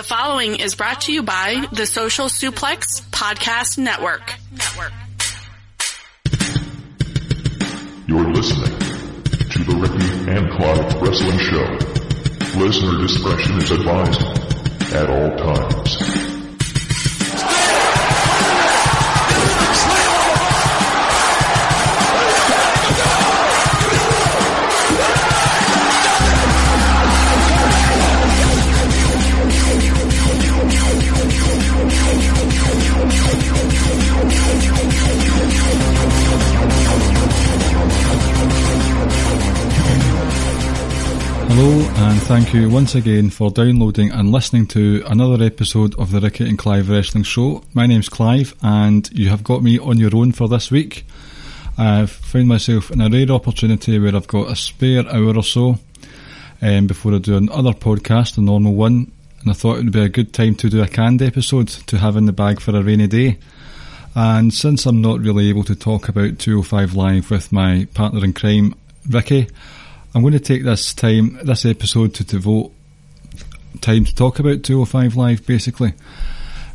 The following is brought to you by the Social Suplex Podcast Network. Network. You're listening to the Ricky and Clive Wrestling Show. Listener discretion is advised at all times. Hello, and thank you once again for downloading and listening to another episode of the Ricky and Clive Wrestling Show. My name's Clive, and you have got me on your own for this week. I've found myself in a rare opportunity where I've got a spare hour or so um, before I do another podcast, a normal one, and I thought it would be a good time to do a canned episode to have in the bag for a rainy day. And since I'm not really able to talk about 205 Live with my partner in crime, Ricky, I'm going to take this time, this episode, to devote time to talk about 205 Live, basically.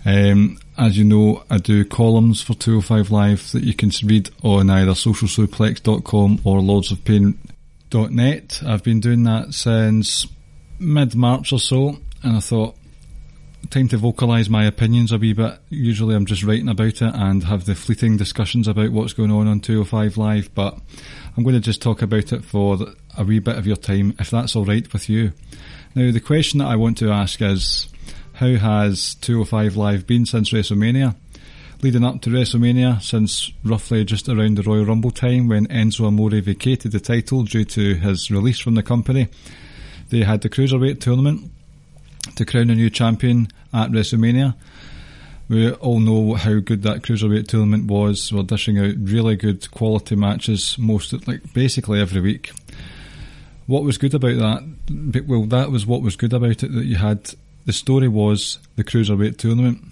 Um, as you know, I do columns for 205 Live that you can read on either socialsuplex.com or lordsofpain.net. I've been doing that since mid-March or so, and I thought, time to vocalise my opinions a wee bit. Usually I'm just writing about it and have the fleeting discussions about what's going on on 205 Live, but I'm going to just talk about it for a wee bit of your time, if that's alright with you. Now, the question that I want to ask is, how has 205 Live been since WrestleMania? Leading up to WrestleMania, since roughly just around the Royal Rumble time when Enzo Amore vacated the title due to his release from the company, they had the Cruiserweight tournament to crown a new champion at WrestleMania. We all know how good that cruiserweight tournament was. We're dishing out really good quality matches, most like basically every week. What was good about that? Well, that was what was good about it. That you had the story was the cruiserweight tournament.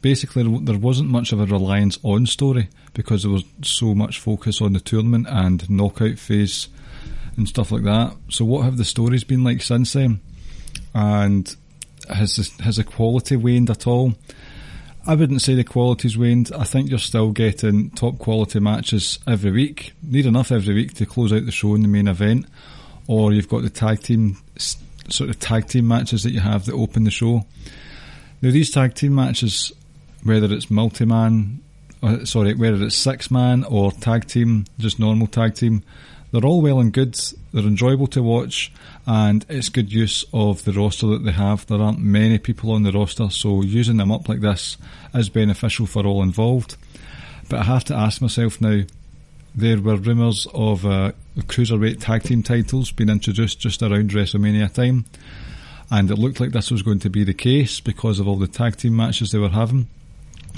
Basically, there wasn't much of a reliance on story because there was so much focus on the tournament and knockout phase and stuff like that. So, what have the stories been like since then? And has has the quality waned at all? I wouldn't say the quality's waned. I think you're still getting top quality matches every week. Need enough every week to close out the show in the main event or you've got the tag team sort of tag team matches that you have that open the show. Now these tag team matches, whether it's multi man, uh, sorry, whether it's six man or tag team, just normal tag team, they're all well and good. They're enjoyable to watch, and it's good use of the roster that they have. There aren't many people on the roster, so using them up like this is beneficial for all involved. But I have to ask myself now there were rumours of uh, cruiserweight tag team titles being introduced just around WrestleMania time, and it looked like this was going to be the case because of all the tag team matches they were having.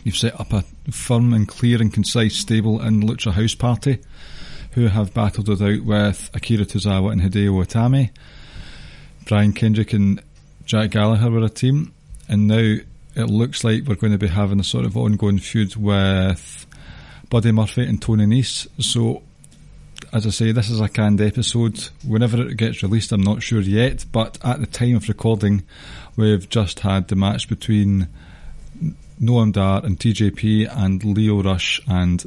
You've set up a firm and clear and concise stable in Lucha House Party, who have battled it out with Akira Tozawa and Hideo Itami. Brian Kendrick and Jack Gallagher were a team, and now it looks like we're going to be having a sort of ongoing feud with Buddy Murphy and Tony Nese. So, as I say, this is a canned episode. Whenever it gets released, I'm not sure yet, but at the time of recording, we've just had the match between Noam Dar and TJP and Leo Rush and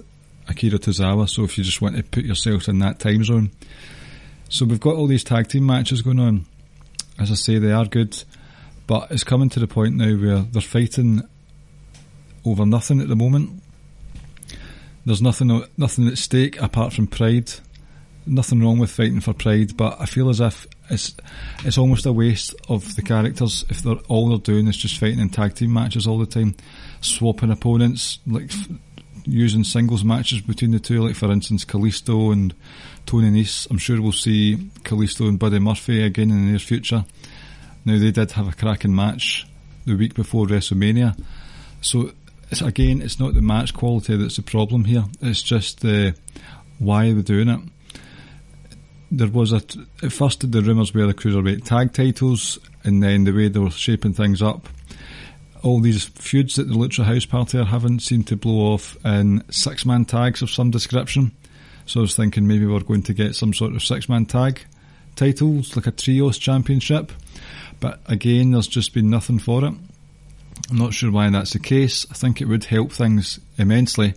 Akira Tozawa. So, if you just want to put yourself in that time zone. So, we've got all these tag team matches going on. As I say, they are good, but it's coming to the point now where they're fighting over nothing at the moment. There's nothing nothing at stake apart from pride. Nothing wrong with fighting for pride, but I feel as if it's it's almost a waste of the characters if they're all they're doing is just fighting in tag team matches all the time, swapping opponents, like f- using singles matches between the two. Like for instance, Kalisto and Tony Nese. I'm sure we'll see Kalisto and Buddy Murphy again in the near future. Now they did have a cracking match the week before WrestleMania, so it's, again, it's not the match quality that's the problem here. It's just the why they're doing it. There was a at first the rumours were the cruiserweight tag titles, and then the way they were shaping things up. All these feuds that the Lucha House Party are having seem to blow off in six man tags of some description. So I was thinking maybe we're going to get some sort of six man tag titles, like a trios championship. But again, there's just been nothing for it. I'm not sure why that's the case. I think it would help things immensely.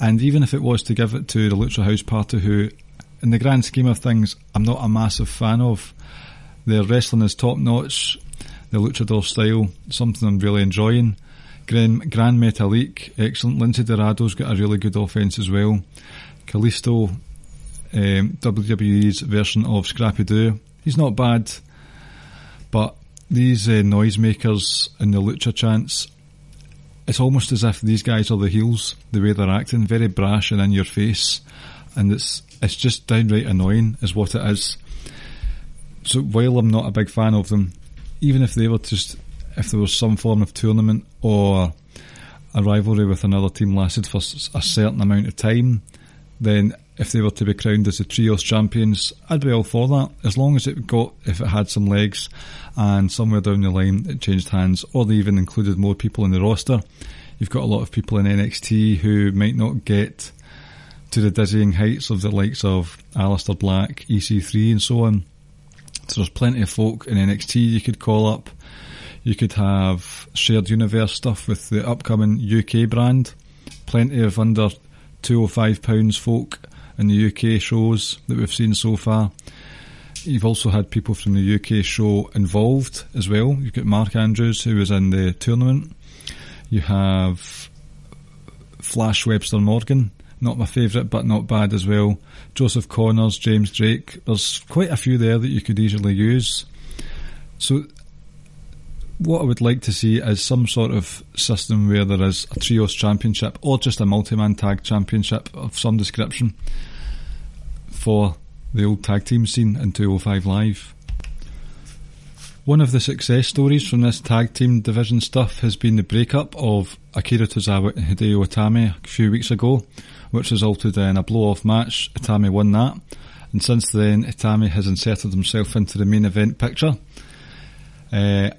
And even if it was to give it to the Lucha House Party, who, in the grand scheme of things, I'm not a massive fan of. Their wrestling is top notch. The luchador style, something I'm really enjoying. Grand, Gran Metalik, excellent. Lince Dorado's got a really good offense as well. Kalisto, um, WWE's version of Scrappy Doo, he's not bad, but these uh, noisemakers and the lucha chants, it's almost as if these guys are the heels, the way they're acting, very brash and in your face, and it's it's just downright annoying, is what it is. So while I'm not a big fan of them, even if they were just if there was some form of tournament or a rivalry with another team lasted for a certain amount of time, then if they were to be crowned as the trios champions, I'd be all for that. As long as it got, if it had some legs, and somewhere down the line it changed hands, or they even included more people in the roster. You've got a lot of people in NXT who might not get to the dizzying heights of the likes of Aleister Black, EC3, and so on. So there's plenty of folk in NXT you could call up. You could have shared universe stuff with the upcoming UK brand. Plenty of under £205 folk in the UK shows that we've seen so far. You've also had people from the UK show involved as well. You've got Mark Andrews, who was in the tournament. You have Flash Webster Morgan, not my favourite, but not bad as well. Joseph Connors, James Drake. There's quite a few there that you could easily use. So what I would like to see is some sort of system where there is a trios championship or just a multi-man tag championship of some description for the old tag team scene in 205 Live. One of the success stories from this tag team division stuff has been the breakup of Akira Tozawa and Hideo Itami a few weeks ago, which resulted in a blow-off match. Itami won that, and since then Itami has inserted himself into the main event picture. Uh,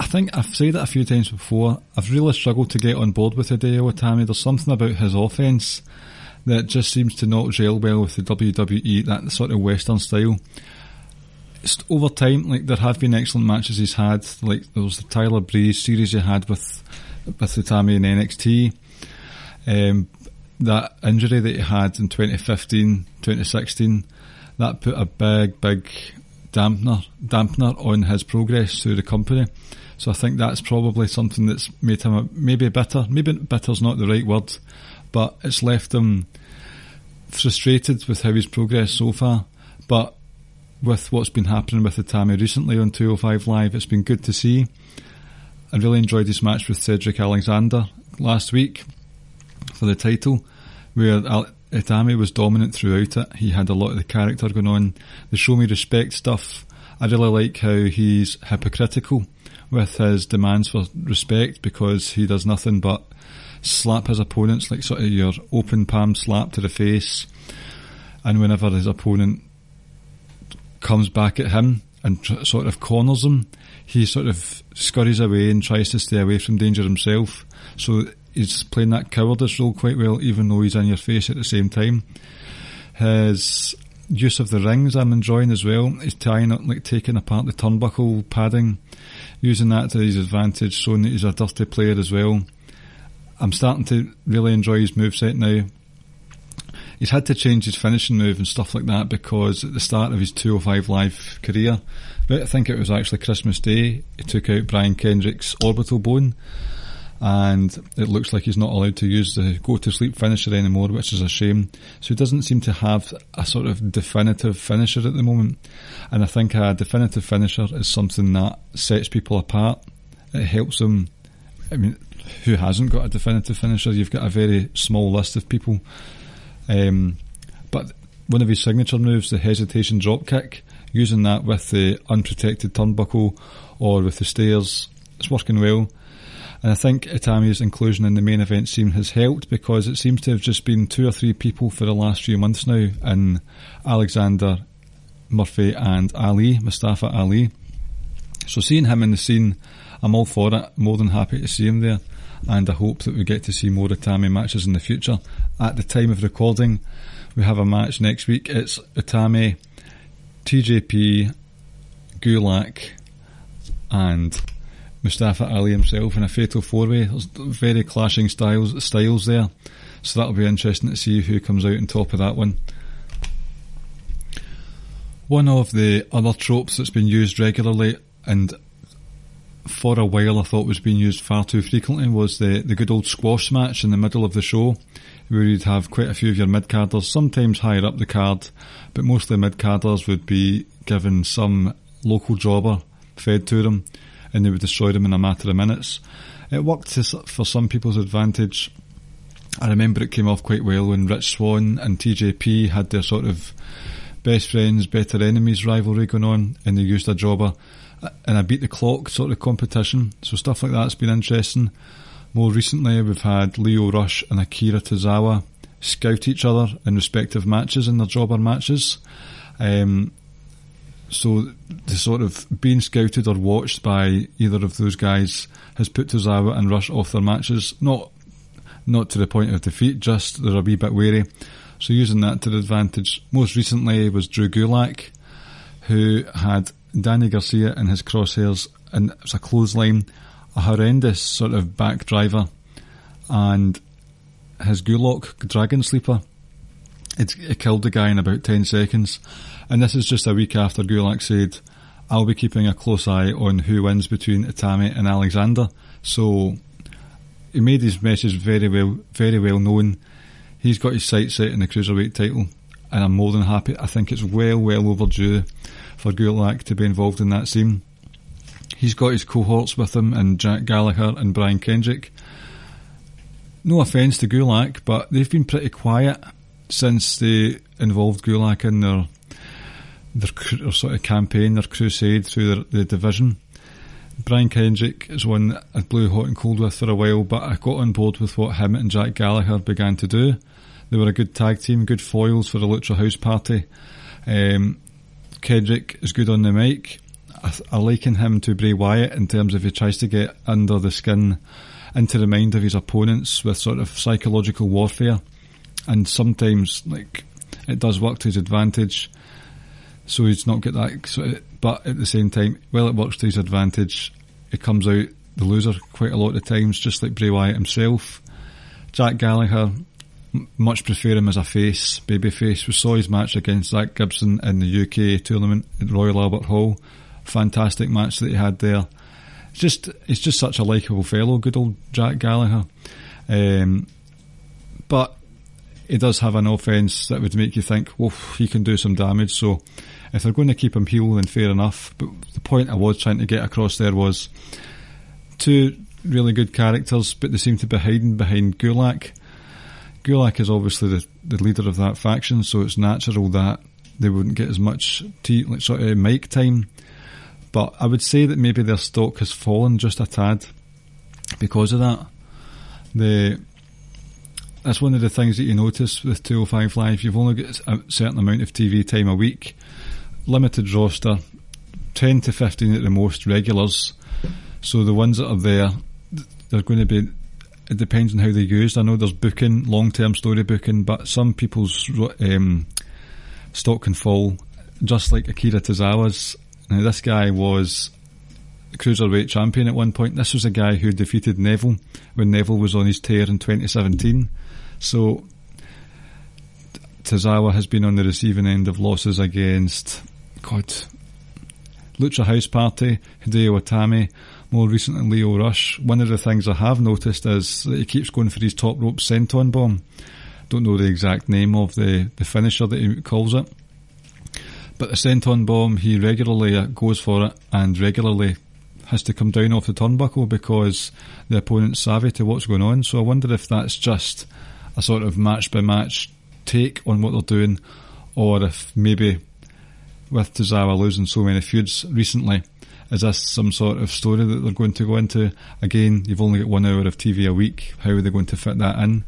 I think I've said it a few times before. I've really struggled to get on board with Hideo Itami. There's something about his offense that just seems to not gel well with the WWE, that sort of Western style. Over time, like there have been excellent matches he's had. Like there was the Tyler Breeze series he had with with Itami in NXT. Um, that injury that he had in 2015, 2016, that put a big, big dampener dampener on his progress through the company. So I think that's probably something that's made him a, maybe bitter. Maybe bitter's not the right word, but it's left him frustrated with how he's progressed so far. But with what's been happening with Itami recently on 205 Live, it's been good to see. I really enjoyed his match with Cedric Alexander last week for the title, where Itami was dominant throughout it. He had a lot of the character going on. The show me respect stuff. I really like how he's hypocritical with his demands for respect because he does nothing but slap his opponents like sort of your open palm slap to the face. And whenever his opponent comes back at him and tr- sort of corners him, he sort of scurries away and tries to stay away from danger himself. So he's playing that cowardice role quite well, even though he's in your face at the same time. His use of the rings I'm enjoying as well. He's tying up, like taking apart the turnbuckle padding using that to his advantage, showing that he's a dirty player as well. I'm starting to really enjoy his moveset now. He's had to change his finishing move and stuff like that because at the start of his 205 Live career, I think it was actually Christmas Day, he took out Brian Kendrick's orbital bone and it looks like he's not allowed to use the go to sleep finisher anymore, which is a shame. So he doesn't seem to have a sort of definitive finisher at the moment. And I think a definitive finisher is something that sets people apart. It helps them. I mean, who hasn't got a definitive finisher? You've got a very small list of people. Um, but one of his signature moves, the hesitation drop kick, using that with the unprotected turnbuckle or with the stairs, it's working well. And I think Itami's inclusion in the main event scene has helped because it seems to have just been two or three people for the last few months now in Alexander Murphy and Ali, Mustafa Ali. So seeing him in the scene, I'm all for it. More than happy to see him there. And I hope that we get to see more Itami matches in the future. At the time of recording, we have a match next week. It's Itami, TJP, Gulak, and Mustafa Ali himself in a fatal four way. Very clashing styles styles there. So that'll be interesting to see who comes out on top of that one. One of the other tropes that's been used regularly and for a while I thought was being used far too frequently was the, the good old squash match in the middle of the show where you'd have quite a few of your mid-carders, sometimes higher up the card, but mostly mid-carders would be given some local jobber fed to them and they would destroy them in a matter of minutes. It worked for some people's advantage. I remember it came off quite well when Rich Swann and TJP had their sort of best friends, better enemies rivalry going on and they used a jobber and I beat the clock sort of competition. So stuff like that's been interesting. More recently, we've had Leo Rush and Akira Tozawa scout each other in respective matches in their jobber matches. Um, so the sort of being scouted or watched by either of those guys has put Tozawa and Rush off their matches. Not not to the point of defeat, just they're a wee bit wary. So using that to the advantage. Most recently was Drew Gulak, who had Danny Garcia in his crosshairs, and it was a clothesline, a horrendous sort of back driver, and his Gulak Dragon Sleeper. It, it killed the guy in about 10 seconds. And this is just a week after Gulak said, I'll be keeping a close eye on who wins between Itami and Alexander. So he made his message very well, very well known. He's got his sights set in the cruiserweight title, and I'm more than happy. I think it's well, well overdue for Gulak to be involved in that scene. He's got his cohorts with him and Jack Gallagher and Brian Kendrick. No offence to Gulak, but they've been pretty quiet since they involved Gulak in their their, their sort of campaign, their crusade through their, the division. Brian Kendrick is one I blew hot and cold with for a while, but I got on board with what him and Jack Gallagher began to do. They were a good tag team, good foils for the Lucha House Party. Um, Kendrick is good on the mic. I, I liken him to Bray Wyatt in terms of he tries to get under the skin into the mind of his opponents with sort of psychological warfare, and sometimes like it does work to his advantage. So he's not get that, of, but at the same time, while it works to his advantage, it comes out the loser quite a lot of times, just like Bray Wyatt himself. Jack Gallagher much prefer him as a face, baby face. We saw his match against Zack Gibson in the UK tournament at Royal Albert Hall. Fantastic match that he had there. It's just, it's just such a likeable fellow, good old Jack Gallagher. Um, but he does have an offence that would make you think, well, he can do some damage. So if they're going to keep him heel, then fair enough. But the point I was trying to get across there was two really good characters, but they seem to be hiding behind Gulak Gulak is obviously the, the leader of that faction, so it's natural that they wouldn't get as much t- like sort of uh, mic time. But I would say that maybe their stock has fallen just a tad because of that. The that's one of the things that you notice with 205 Live. You've only got a certain amount of TV time a week, limited roster, 10 to 15 at the most regulars. So the ones that are there, they're going to be it depends on how they're used. I know there's booking, long term story booking, but some people's um, stock can fall, just like Akira Tozawa's. Now, this guy was cruiserweight champion at one point. This was a guy who defeated Neville when Neville was on his tear in 2017. So, Tozawa has been on the receiving end of losses against, God, Lucha House Party, Hideo Itami, more recently Leo Rush. One of the things I have noticed is that he keeps going for his top rope senton bomb. Don't know the exact name of the, the finisher that he calls it. But the senton bomb, he regularly uh, goes for it and regularly has to come down off the turnbuckle because the opponent's savvy to what's going on. So I wonder if that's just a sort of match by match take on what they're doing, or if maybe with Tozawa losing so many feuds recently, is this some sort of story that they're going to go into? Again, you've only got one hour of TV a week. How are they going to fit that in?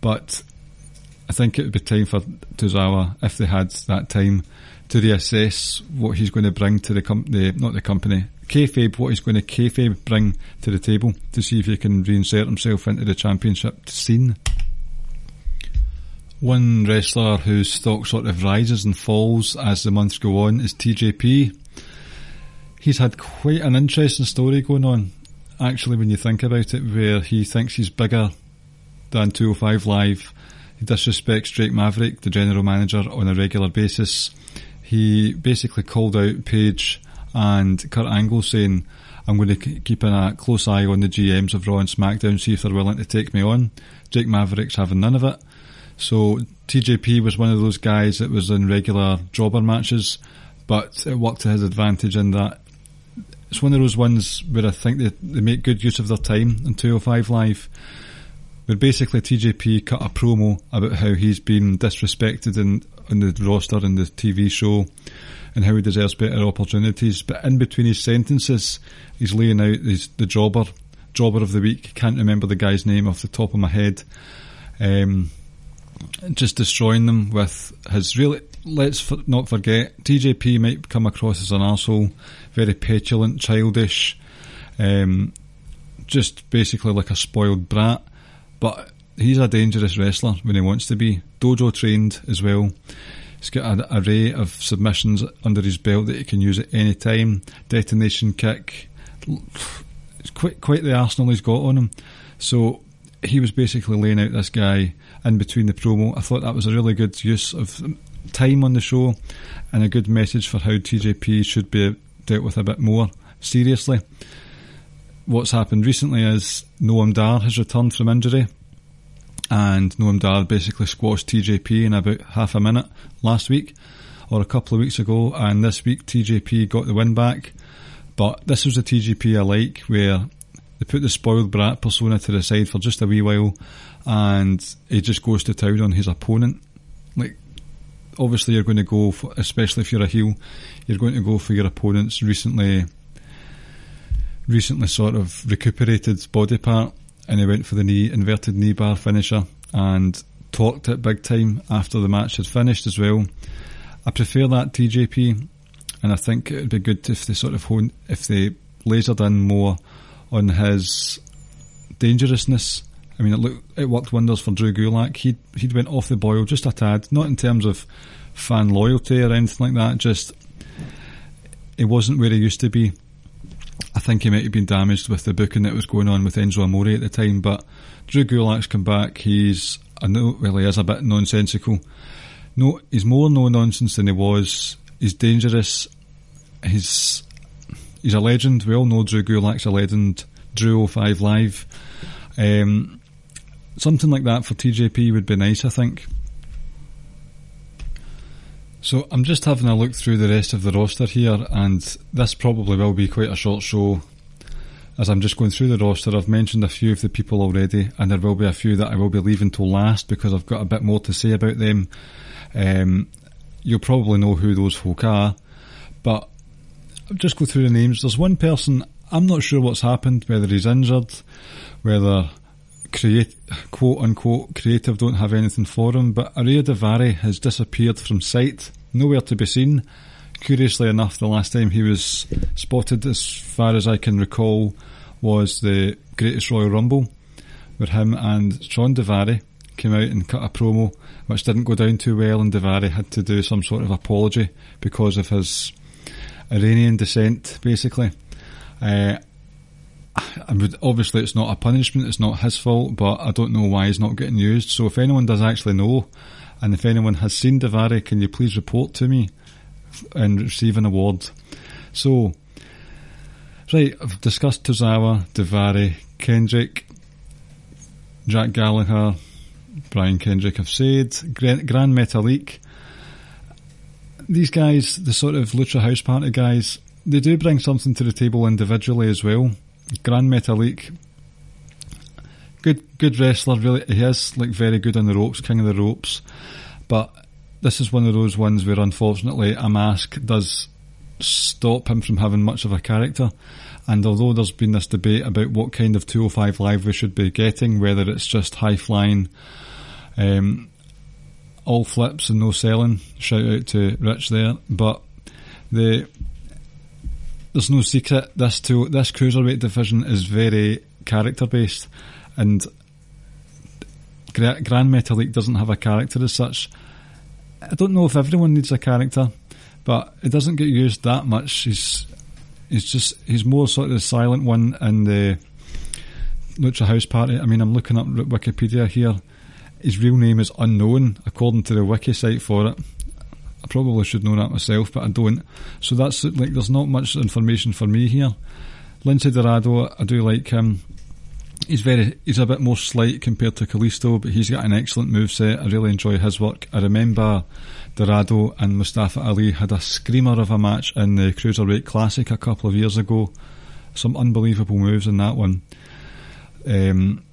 But I think it would be time for Tozawa, if they had that time, to reassess what he's going to bring to the company, not the company, kayfabe, what he's going to kayfabe bring to the table to see if he can reinsert himself into the championship scene. One wrestler whose stock sort of rises and falls as the months go on is TJP. he's had quite an interesting story going on, actually, when you think about it, where he thinks he's bigger than 205 Live. He disrespects Drake Maverick, the general manager, on a regular basis. He basically called out Paige and Kurt Angle saying, I'm going to keep a close eye on the GMs of Raw and SmackDown, see if they're willing to take me on. Drake Maverick's having none of it. So TJP was one of those guys that was in regular jobber matches, but it worked to his advantage in that it's one of those ones where I think they, they make good use of their time in 205 Live. Where basically TJP cut a promo about how he's been disrespected in, in the roster and the TV show and how he deserves better opportunities. But in between his sentences, he's laying out his, the jobber, jobber of the week. Can't remember the guy's name off the top of my head. Um, just destroying them with his really. Let's not forget, TJP might come across as an asshole, very petulant, childish, um, just basically like a spoiled brat. But he's a dangerous wrestler when he wants to be. Dojo trained as well. He's got an array of submissions under his belt that he can use at any time. Detonation kick. It's quite quite the arsenal he's got on him. So he was basically laying out this guy in between the promo. I thought that was a really good use of time on the show and a good message for how TJP should be dealt with a bit more seriously. What's happened recently is Noam Dar has returned from injury and Noam Dar basically squashed TJP in about half a minute last week or a couple of weeks ago and this week TJP got the win back but this was a TJP I like where they put the spoiled brat persona to the side for just a wee while, and he just goes to town on his opponent. Like, obviously, you're going to go, for, especially if you're a heel, you're going to go for your opponent's recently, recently sort of recuperated body part, and he went for the knee inverted knee bar finisher and talked it big time after the match had finished as well. I prefer that TJP, and I think it would be good if they sort of hone, if they lasered in more on his dangerousness. I mean, it it worked wonders for Drew Gulak. He he'd went off the boil just a tad, not in terms of fan loyalty or anything like that. Just it wasn't where he used to be. I think he might have been damaged with the booking that was going on with Enzo Amore at the time. But Drew Gulak's come back. He's I know well he is a bit nonsensical. No, he's more no nonsense than he was. He's dangerous. He's he's a legend. We all know Drew Gulak's a legend. Drew 05 Live. Um, something like that for TJP would be nice, I think. So I'm just having a look through the rest of the roster here, and this probably will be quite a short show. As I'm just going through the roster, I've mentioned a few of the people already, and there will be a few that I will be leaving till last because I've got a bit more to say about them. Um, you'll probably know who those folk are, but I'll just go through the names. There's one person, I'm not sure what's happened, whether he's injured, whether create, quote unquote creative don't have anything for him, but Ariya Daivari has disappeared from sight, nowhere to be seen. Curiously enough, the last time he was spotted, as far as I can recall, was the Greatest Royal Rumble, where him and Shawn Daivari came out and cut a promo, which didn't go down too well, and Daivari had to do some sort of apology because of his Iranian descent, basically. Uh, would, obviously, it's not a punishment, it's not his fault, but I don't know why he's not getting used. So, if anyone does actually know, and if anyone has seen Daivari, can you please report to me and receive an award? So, right, I've discussed Tozawa, Daivari, Kendrick, Jack Gallagher, Brian Kendrick, I've said, Gran Metalik, these guys, the sort of Lucha House Party guys, they do bring something to the table individually as well. Gran Metalik, good good wrestler, really. He is like very good on the ropes, king of the ropes. But this is one of those ones where unfortunately a mask does stop him from having much of a character. And although there's been this debate about what kind of 205 Live we should be getting, whether it's just high flying, um, all flips and no selling. Shout out to Rich there. But the there's no secret. This to this cruiserweight division is very character based, and Gran Metalik doesn't have a character as such. I don't know if everyone needs a character, but it doesn't get used that much. He's He's just he's more sort of the silent one in the Lucha House Party. I mean, I'm looking up Wikipedia here. His real name is unknown according to the wiki site for it. I probably should know that myself, but I don't. So that's like there's not much information for me here. Lince Dorado, I do like him. He's very he's a bit more slight compared to Kalisto, but he's got an excellent move set. I really enjoy his work. I remember Dorado and Mustafa Ali had a screamer of a match in the Cruiserweight Classic a couple of years ago. Some unbelievable moves in that one. Um,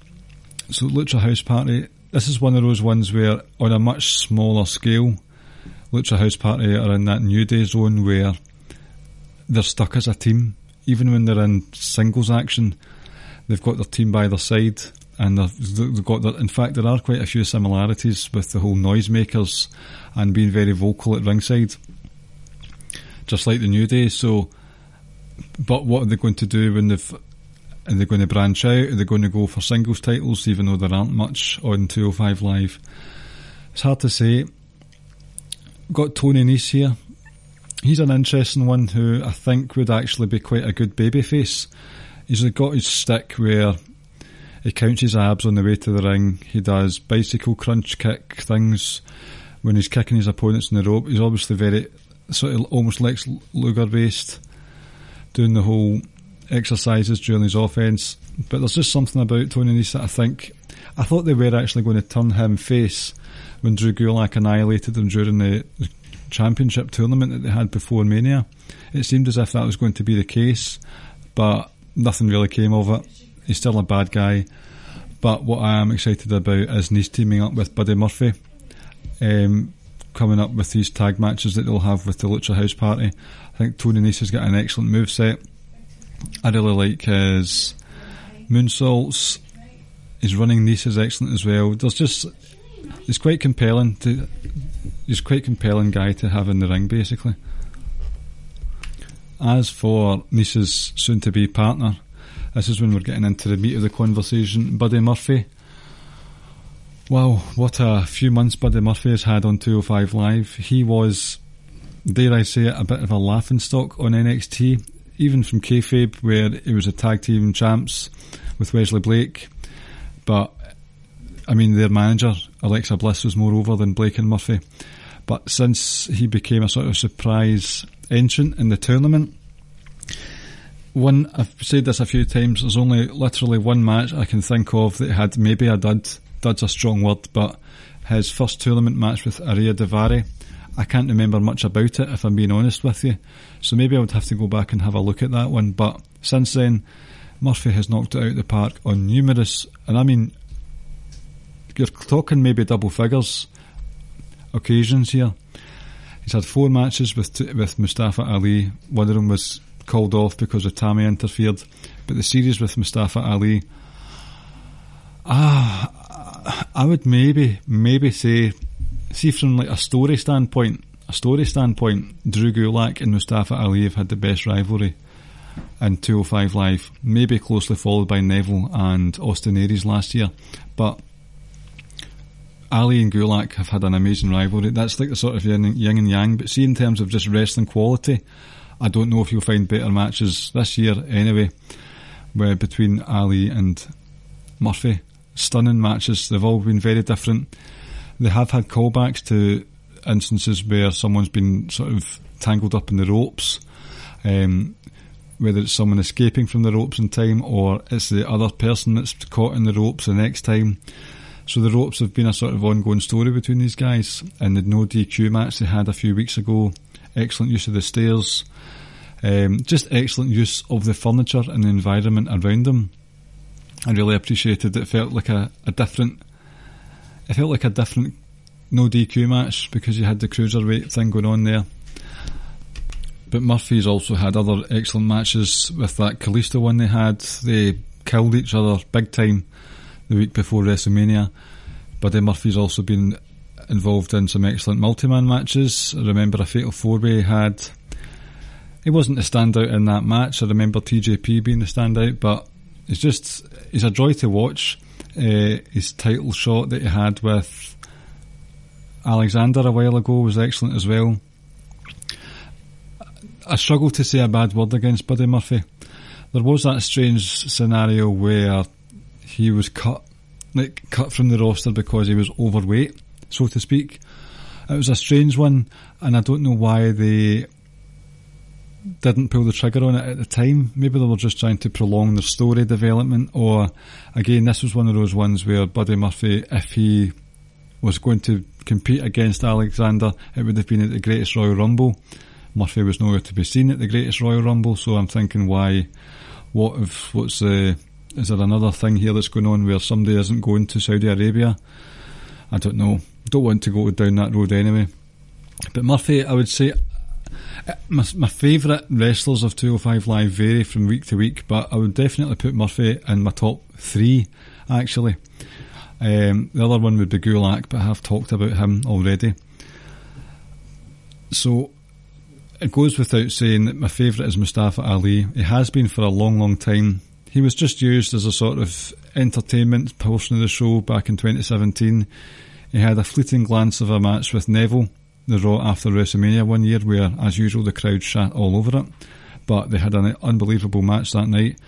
so Lucha House Party, this is one of those ones where on a much smaller scale, Lucha House Party are in that New Day zone where they're stuck as a team. Even when they're in singles action, they've got their team by their side, and they've got. Their, in fact, there are quite a few similarities with the whole noisemakers and being very vocal at ringside, just like the New Day. So, but what are they going to do when they've? Are they going to branch out? Are they going to go for singles titles, even though there aren't much on 205 Live? It's hard to say. Got Tony Nese here. He's an interesting one who I think would actually be quite a good babyface. He's got his stick where he counts his abs on the way to the ring. He does bicycle crunch kick things when he's kicking his opponents in the rope. He's obviously very sort of almost Lex Luger based, doing the whole exercises during his offense. But there's just something about Tony Nese that I think I thought they were actually going to turn him face when Drew Gulak annihilated him during the, championship tournament that they had before Mania. It seemed as if that was going to be the case, but nothing really came of it. He's still a bad guy. But what I am excited about is Nese teaming up with Buddy Murphy, um, coming up with these tag matches that they'll have with the Lucha House Party. I think Tony Nese has got an excellent move set. I really like his moonsaults. His running Nese is excellent as well. There's just he's quite compelling to he's quite compelling guy to have in the ring basically. As for Nese's soon to be partner, this is when we're getting into the meat of the conversation. Buddy Murphy. Wow, what a few months Buddy Murphy has had on 205 Live. He was, dare I say it, a bit of a laughing stock on NXT, even from kayfabe, where he was a tag team champs with Wesley Blake. But I mean, their manager, Alexa Bliss, was more over than Blake and Murphy. But since he became a sort of surprise entrant in the tournament, one, I've said this a few times, there's only literally one match I can think of that had maybe a dud. Dud's a strong word, but his first tournament match with Ariya Daivari, I can't remember much about it if I'm being honest with you. So maybe I would have to go back and have a look at that one. But since then, Murphy has knocked it out of the park on numerous, and I mean you're talking maybe double figures occasions here. He's had four matches with with Mustafa Ali. One of them was called off because of Tammy interfered, but the series with Mustafa Ali, ah, I would maybe maybe say, see from like a story standpoint, a story standpoint, Drew Gulak and Mustafa Ali have had the best rivalry in 205 Live, maybe closely followed by Neville and Austin Aries last year, but Ali and Gulak have had an amazing rivalry. That's like the sort of yin and yang. But see, in terms of just wrestling quality, I don't know if you'll find better matches this year anyway, where between Ali and Murphy. Stunning matches. They've all been very different. They have had callbacks to instances where someone's been sort of tangled up in the ropes. Um, whether it's someone escaping from the ropes in time or it's the other person that's caught in the ropes the next time. So the ropes have been a sort of ongoing story between these guys. And the no DQ match they had a few weeks ago, excellent use of the stairs, um, just excellent use of the furniture and the environment around them. I really appreciated it. Felt like a, a different, it felt like a different no DQ match because you had the cruiserweight thing going on there. But Murphy's also had other excellent matches with that Kalisto one they had. They killed each other big time the week before WrestleMania. Buddy Murphy's also been involved in some excellent multi-man matches. I remember a Fatal 4-Way had... He wasn't the standout in that match. I remember TJP being the standout, but it's just... He's a joy to watch. Uh, his title shot that he had with Alexander a while ago was excellent as well. I struggle to say a bad word against Buddy Murphy. There was that strange scenario where he was cut, like cut from the roster because he was overweight, so to speak. It was a strange one, and I don't know why they didn't pull the trigger on it at the time. Maybe they were just trying to prolong their story development, or again, this was one of those ones where Buddy Murphy, if he was going to compete against Alexander, it would have been at the Greatest Royal Rumble. Murphy was nowhere to be seen at the Greatest Royal Rumble, so I'm thinking, why? What if? What's the? Is there another thing here that's going on where somebody isn't going to Saudi Arabia? I don't know. Don't want to go down that road anyway. But Murphy, I would say uh, my, my favourite wrestlers of 205 Live vary from week to week, but I would definitely put Murphy in my top three, actually. Um, the other one would be Gulak, but I have talked about him already. So it goes without saying that my favourite is Mustafa Ali. He has been for a long, long time. He was just used as a sort of entertainment portion of the show back in 2017. He had a fleeting glance of a match with Neville the Raw after WrestleMania one year, where, as usual, the crowd shat all over it. But they had an unbelievable match that night.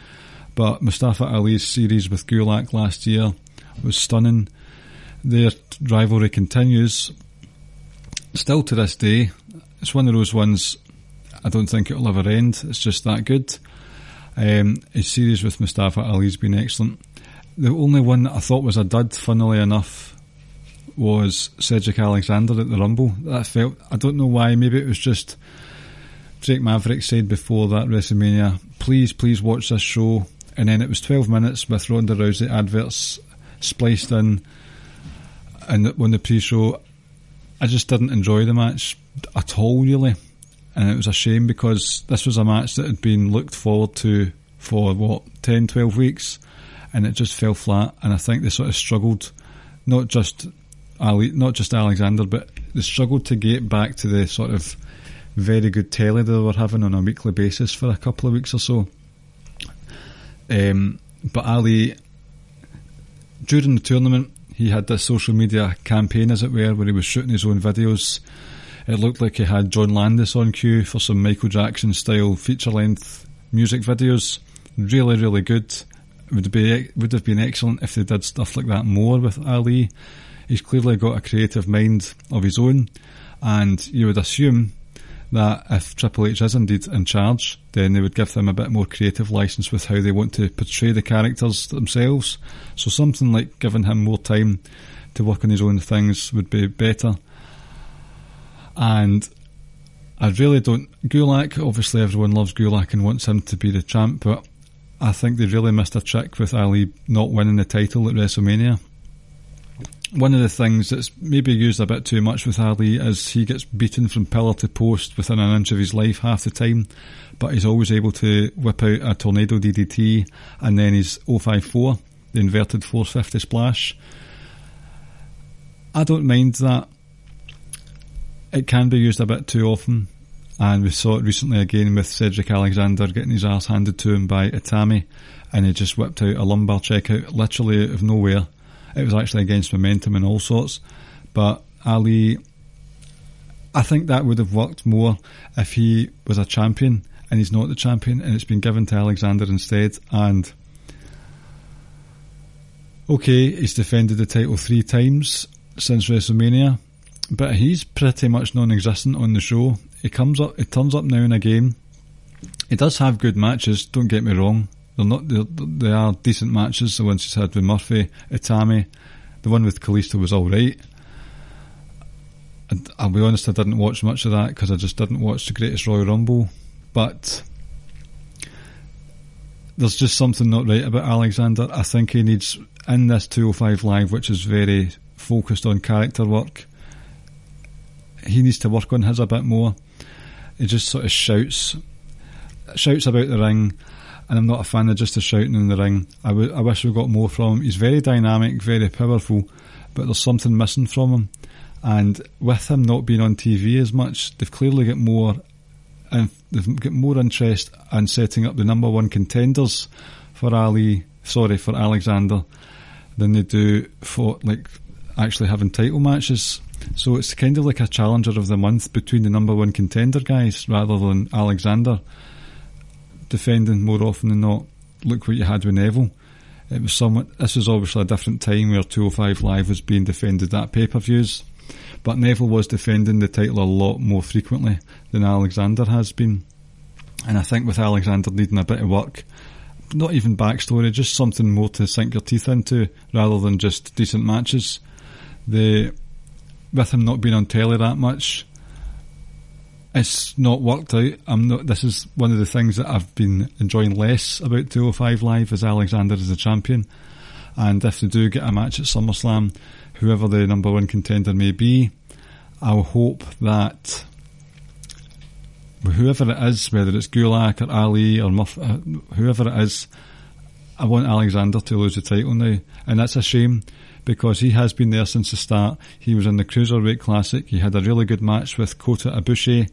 But Mustafa Ali's series with Gulak last year was stunning. Their rivalry continues. Still to this day, it's one of those ones I don't think it'll ever end. It's just that good. Um, his series with Mustafa Ali's been excellent. The only one that I thought was a dud, funnily enough, was Cedric Alexander at the Rumble. That felt, I don't know why, maybe it was just Drake Maverick said before that WrestleMania, please, please watch this show. And then it was 12 minutes with Ronda Rousey adverts spliced in. And when the pre show, I just didn't enjoy the match at all, really. And it was a shame because this was a match that had been looked forward to for what, 10, 12 weeks. And it just fell flat. And I think they sort of struggled, not just Ali, not just Alexander, but they struggled to get back to the sort of very good telly they were having on a weekly basis for a couple of weeks or so. Um, but Ali, during the tournament, he had this social media campaign, as it were, where he was shooting his own videos. It looked like he had John Landis on cue for some Michael Jackson style feature length music videos. Really, really good. Would be would have been excellent if they did stuff like that more with Ali he's clearly got a creative mind of his own, and you would assume that if Triple H is indeed in charge, then they would give them a bit more creative license with how they want to portray the characters themselves. So something like giving him more time to work on his own things would be better. And I really don't. Gulak, obviously, everyone loves Gulak and wants him to be the champ, but I think they really missed a trick with Ali not winning the title at WrestleMania one of the things that's maybe used a bit too much with Ali is he gets beaten from pillar to post within an inch of his life half the time, but he's always able to whip out a tornado DDT and then his 054, the inverted 450 splash. I don't mind that. It can be used a bit too often, and we saw it recently again with Cedric Alexander getting his ass handed to him by Itami, and he just whipped out a lumbar checkout literally out of nowhere it was actually against momentum and all sorts. But Ali, I think that would have worked more if he was a champion and he's not the champion and it's been given to Alexander instead. And okay, he's defended the title three times since WrestleMania, but he's pretty much non-existent on the show. He comes up, he turns up now and again. He does have good matches. Don't get me wrong. They're not. They're, they are decent matches. The ones he's had with Murphy, Itami, the one with Kalisto was all right. And I'll be honest, I didn't watch much of that because I just didn't watch the Greatest Royal Rumble. But there's just something not right about Alexander. I think he needs in this 205 Live, which is very focused on character work. He needs to work on his a bit more. He just sort of shouts, shouts about the ring and I'm not a fan of just the shouting in the ring. I, w- I wish we got more from him. He's very dynamic, very powerful, but there's something missing from him. And with him not being on TV as much, they've clearly got more, and they've got more interest in setting up the number one contenders for Ali, sorry, for Alexander, than they do for like actually having title matches. So it's kind of like a challenger of the month between the number one contender guys rather than Alexander defending more often than not. Look what you had with Neville. It was somewhat, this was obviously a different time where 205 Live was being defended at pay-per-views. But Neville was defending the title a lot more frequently than Alexander has been. And I think with Alexander needing a bit of work, not even backstory, just something more to sink your teeth into rather than just decent matches. The with him not being on telly that much, it's not worked out. I'm not. This is one of the things that I've been enjoying less about 205 Live as Alexander is the champion. And if they do get a match at SummerSlam, whoever the number one contender may be, I'll hope that whoever it is, whether it's Gulak or Ali or uh, whoever it is, I want Alexander to lose the title now. And that's a shame because he has been there since the start. He was in the Cruiserweight Classic. He had a really good match with Kota Ibushi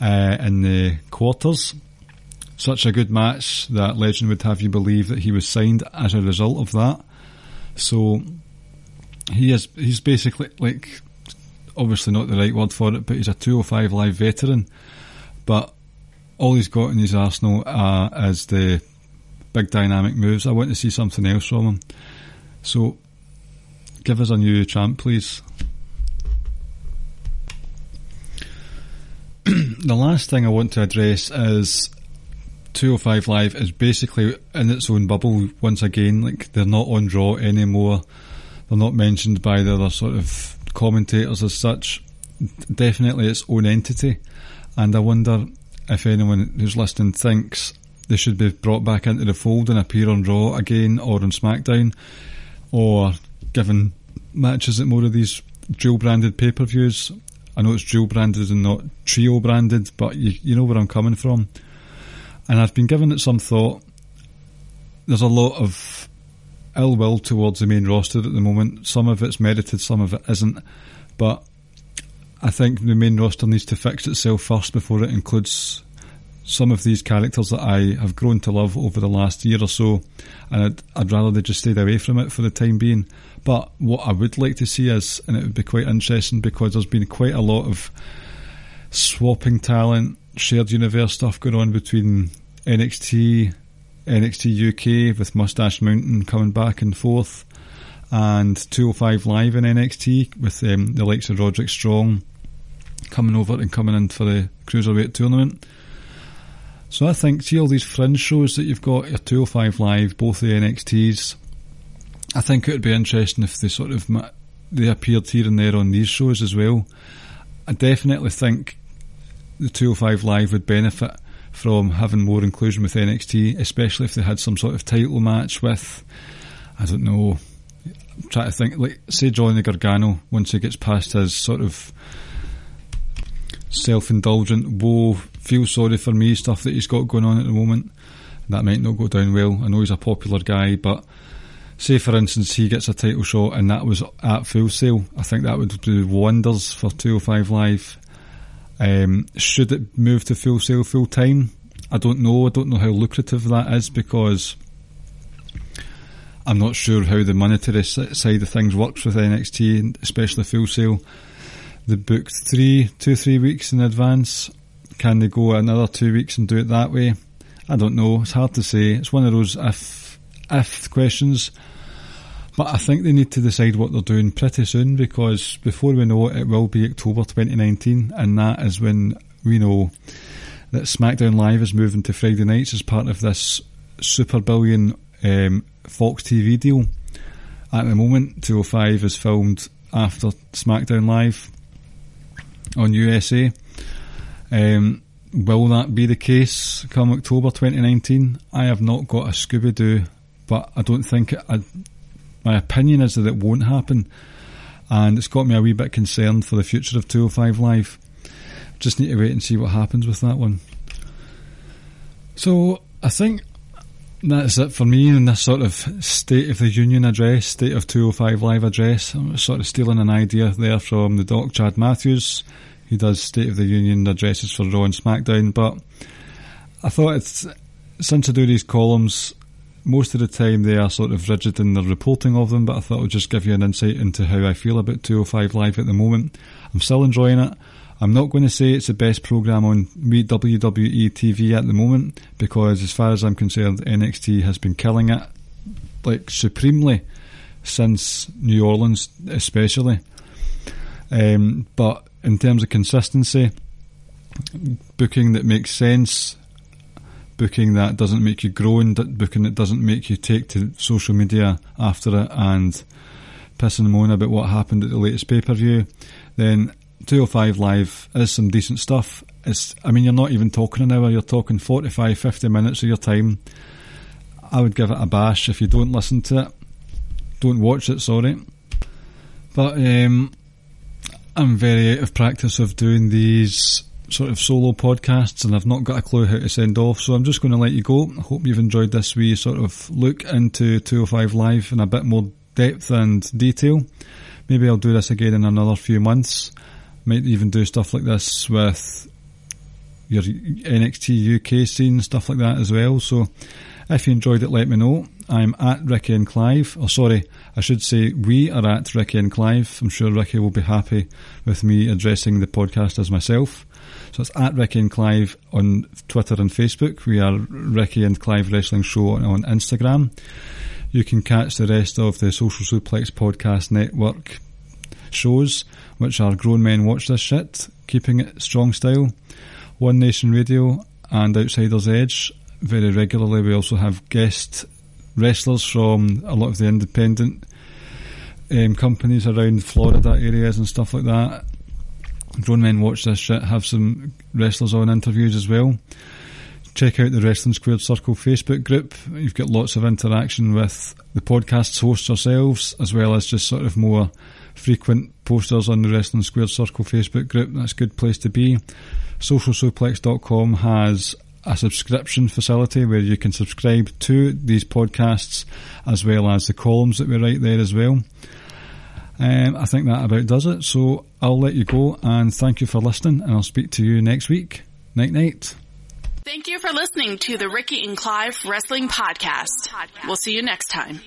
uh, in the quarters. Such a good match that legend would have you believe that he was signed as a result of that. So he is he's basically like obviously not the right word for it, but he's a 205 live veteran. But all he's got in his arsenal uh, is the big dynamic moves. I want to see something else from him. So give us a new champ, please. the last thing I want to address is 205 Live is basically in its own bubble once again. Like they're not on Raw anymore. They're not mentioned by the other sort of commentators as such. Definitely its own entity. And I wonder if anyone who's listening thinks they should be brought back into the fold and appear on Raw again or on SmackDown, or given matches at more of these dual branded pay per views. I know it's dual branded and not trio branded, but you, you know where I'm coming from. And I've been giving it some thought. There's a lot of ill will towards the main roster at the moment. Some of it's merited, some of it isn't. But I think the main roster needs to fix itself first before it includes some of these characters that I have grown to love over the last year or so, and I'd, I'd, rather they just stayed away from it for the time being. But what I would like to see is, and it would be quite interesting because there's been quite a lot of swapping talent, shared universe stuff going on between NXT, NXT UK with Mustache Mountain coming back and forth, and 205 Live in NXT with um, the likes of Roderick Strong coming over and coming in for the Cruiserweight tournament. So I think, see all these fringe shows that you've got, your 205 Live, both the NXTs, I think it would be interesting if they sort of, they appeared here and there on these shows as well. I definitely think the 205 Live would benefit from having more inclusion with NXT, especially if they had some sort of title match with, I don't know, I'm trying to think, like, say Johnny Gargano, once he gets past his sort of self-indulgent, whoa, feel sorry for me stuff that he's got going on at the moment. That might not go down well. I know he's a popular guy, but say for instance he gets a title shot and that was at Full Sail, I think that would do wonders for 205 Live. Um, should it move to Full Sail full time? I don't know. I don't know how lucrative that is because I'm not sure how the monetary side of things works with NXT, especially Full Sail. They booked three, two, three weeks in advance. Can they go another two weeks and do it that way? I don't know. It's hard to say. It's one of those if if questions. But I think they need to decide what they're doing pretty soon because before we know it, it will be October 2019, and that is when we know that SmackDown Live is moving to Friday nights as part of this super billion um, Fox TV deal. At the moment, 205 is filmed after SmackDown Live on USA. Um, will that be the case come October 2019? I have not got a Scooby Doo, but I don't think it, I, my opinion is that it won't happen, and it's got me a wee bit concerned for the future of 205 Live. Just need to wait and see what happens with that one. So I think that's it for me in this sort of State of the Union address, State of 205 Live address. I'm sort of stealing an idea there from the doc Chad Matthews. He does State of the Union addresses for Raw and SmackDown, but I thought it's since I do these columns, most of the time they are sort of rigid in their reporting of them, but I thought I'd just give you an insight into how I feel about 205 Live at the moment. I'm still enjoying it. I'm not going to say it's the best program on WWE TV at the moment because, as far as I'm concerned, NXT has been killing it like supremely since New Orleans, especially. Um, but in terms of consistency, booking that makes sense, booking that doesn't make you grow, and booking that doesn't make you take to social media after it and piss and moan about what happened at the latest pay per view, then 205 Live is some decent stuff. It's, I mean, you're not even talking an hour, you're talking 45, 50 minutes of your time. I would give it a bash if you don't listen to it. Don't watch it, sorry. But um, I'm very out of practice of doing these sort of solo podcasts and I've not got a clue how to send off, so I'm just going to let you go. I hope you've enjoyed this wee sort of look into 205 Live in a bit more depth and detail. Maybe I'll do this again in another few months. Might even do stuff like this with your NXT UK scene, stuff like that as well. So if you enjoyed it, let me know. I'm at Ricky and Clive. Oh, sorry, I should say we are at Ricky and Clive. I'm sure Ricky will be happy with me addressing the podcast as myself. So it's at Ricky and Clive on Twitter and Facebook. We are Ricky and Clive Wrestling Show on Instagram. You can catch the rest of the Social Suplex Podcast Network shows, which are Grown Men Watch This Shit, Keeping It Strong Style, One Nation Radio, and Outsider's Edge. Very regularly, we also have guest wrestlers from a lot of the independent um, companies around Florida areas and stuff like that. Grown Men Watch This Shit have some wrestlers on interviews as well. Check out the Wrestling Squared Circle Facebook group. You've got lots of interaction with the podcast's hosts ourselves, as well as just sort of more frequent posters on the Wrestling Squared Circle Facebook group. That's a good place to be. SocialSuplex.com has a subscription facility where you can subscribe to these podcasts as well as the columns that we write there as well. Um, I think that about does it. So I'll let you go and thank you for listening, and I'll speak to you next week. Night night. Thank you for listening to the Ricky and Clive Wrestling Podcast. We'll see you next time.